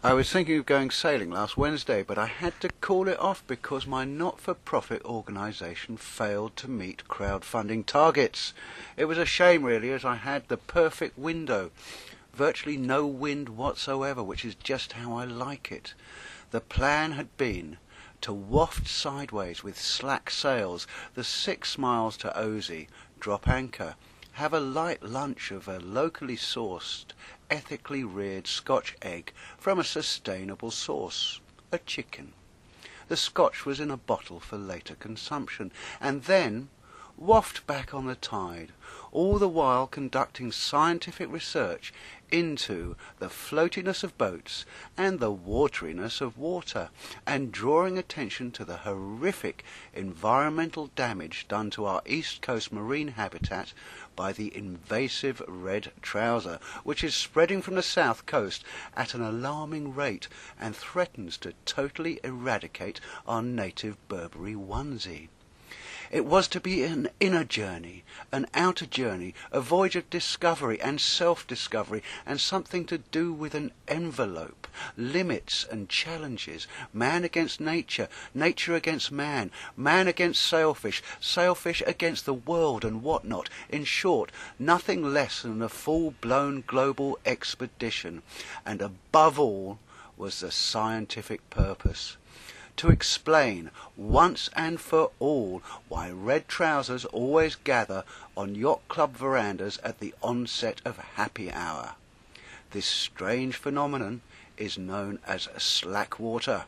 I was thinking of going sailing last Wednesday, but I had to call it off because my not for profit organisation failed to meet crowdfunding targets. It was a shame, really, as I had the perfect window. Virtually no wind whatsoever, which is just how I like it. The plan had been to waft sideways with slack sails the six miles to Osea, drop anchor, have a light lunch of a locally sourced ethically reared Scotch egg from a sustainable source, a chicken. The Scotch was in a bottle for later consumption, and then waft back on the tide, all the while conducting scientific research into the floatiness of boats and the wateriness of water, and drawing attention to the horrific environmental damage done to our east coast marine habitat by the invasive red trouser, which is spreading from the south coast at an alarming rate and threatens to totally eradicate our native Burberry onesie. It was to be an inner journey, an outer journey, a voyage of discovery and self-discovery, and something to do with an envelope, limits and challenges, man against nature, nature against man, man against sailfish, sailfish against the world and what not. In short, nothing less than a full-blown global expedition. And above all was the scientific purpose to explain once and for all why red trousers always gather on yacht club verandas at the onset of happy hour. This strange phenomenon is known as slack water.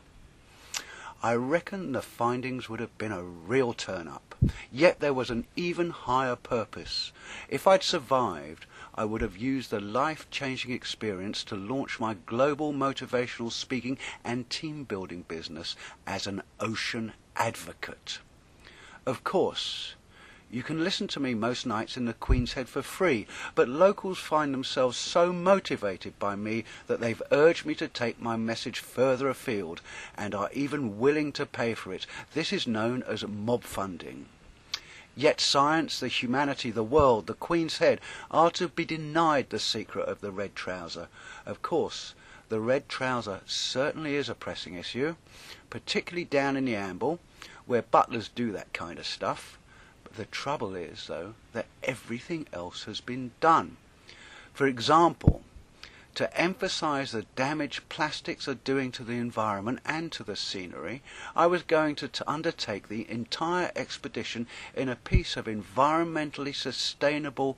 I reckon the findings would have been a real turn up. Yet there was an even higher purpose. If I'd survived, I would have used the life changing experience to launch my global motivational speaking and team building business as an ocean advocate. Of course, you can listen to me most nights in the Queen's Head for free, but locals find themselves so motivated by me that they've urged me to take my message further afield and are even willing to pay for it. This is known as mob funding. Yet science, the humanity, the world, the Queen's Head are to be denied the secret of the red trouser. Of course, the red trouser certainly is a pressing issue, particularly down in the Hamble, where butlers do that kind of stuff. The trouble is, though, that everything else has been done. For example, to emphasize the damage plastics are doing to the environment and to the scenery, I was going to undertake the entire expedition in a piece of environmentally sustainable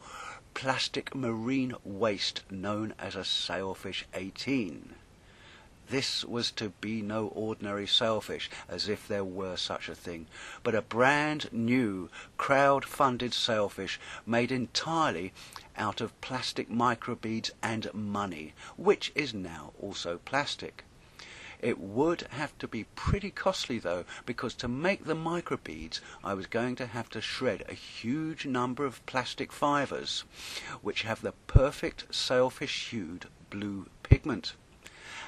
plastic marine waste known as a Sailfish 18. This was to be no ordinary sailfish, as if there were such a thing, but a brand new, crowd funded sailfish made entirely out of plastic microbeads and money, which is now also plastic. It would have to be pretty costly though, because to make the microbeads I was going to have to shred a huge number of plastic fibres, which have the perfect sailfish hued blue pigment.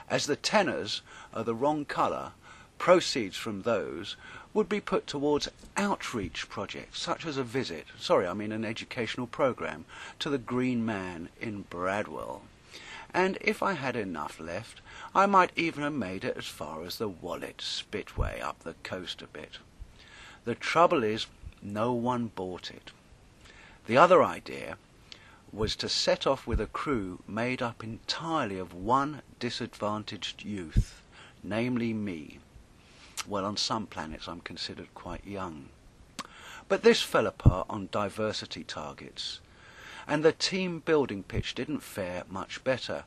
As the tenners are the wrong colour, proceeds from those would be put towards outreach projects, such as a visit, sorry, I mean an educational program, to the Green Man in Bradwell. And if I had enough left, I might even have made it as far as the Wallet Spitway up the coast a bit. The trouble is, no one bought it. The other idea was to set off with a crew made up entirely of one disadvantaged youth, namely me. Well, on some planets I'm considered quite young. But this fell apart on diversity targets, and the team building pitch didn't fare much better.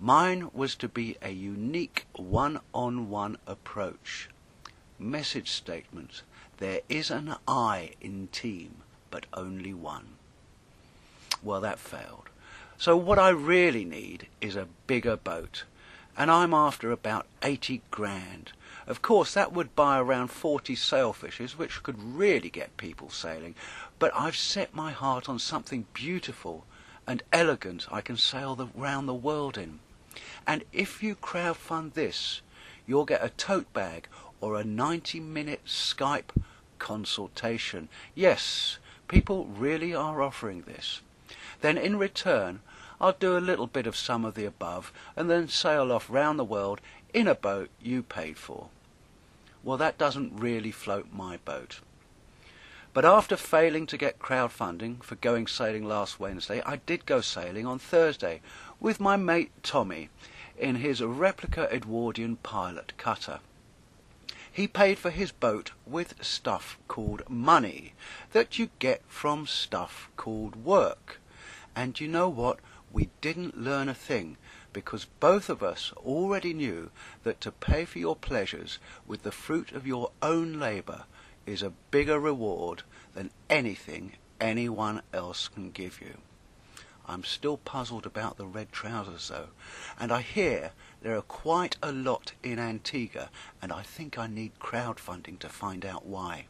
Mine was to be a unique one on one approach. Message statement There is an I in team, but only one. Well, that failed. So what I really need is a bigger boat. And I'm after about 80 grand. Of course, that would buy around 40 sailfishes, which could really get people sailing. But I've set my heart on something beautiful and elegant I can sail the, round the world in. And if you crowdfund this, you'll get a tote bag or a 90 minute Skype consultation. Yes, people really are offering this then in return I'll do a little bit of some of the above, and then sail off round the world in a boat you paid for. Well, that doesn't really float my boat. But after failing to get crowdfunding for going sailing last Wednesday, I did go sailing on Thursday with my mate Tommy in his replica Edwardian pilot cutter. He paid for his boat with stuff called money that you get from stuff called work. And you know what? We didn't learn a thing because both of us already knew that to pay for your pleasures with the fruit of your own labour is a bigger reward than anything anyone else can give you. I'm still puzzled about the red trousers though, and I hear there are quite a lot in Antigua, and I think I need crowdfunding to find out why.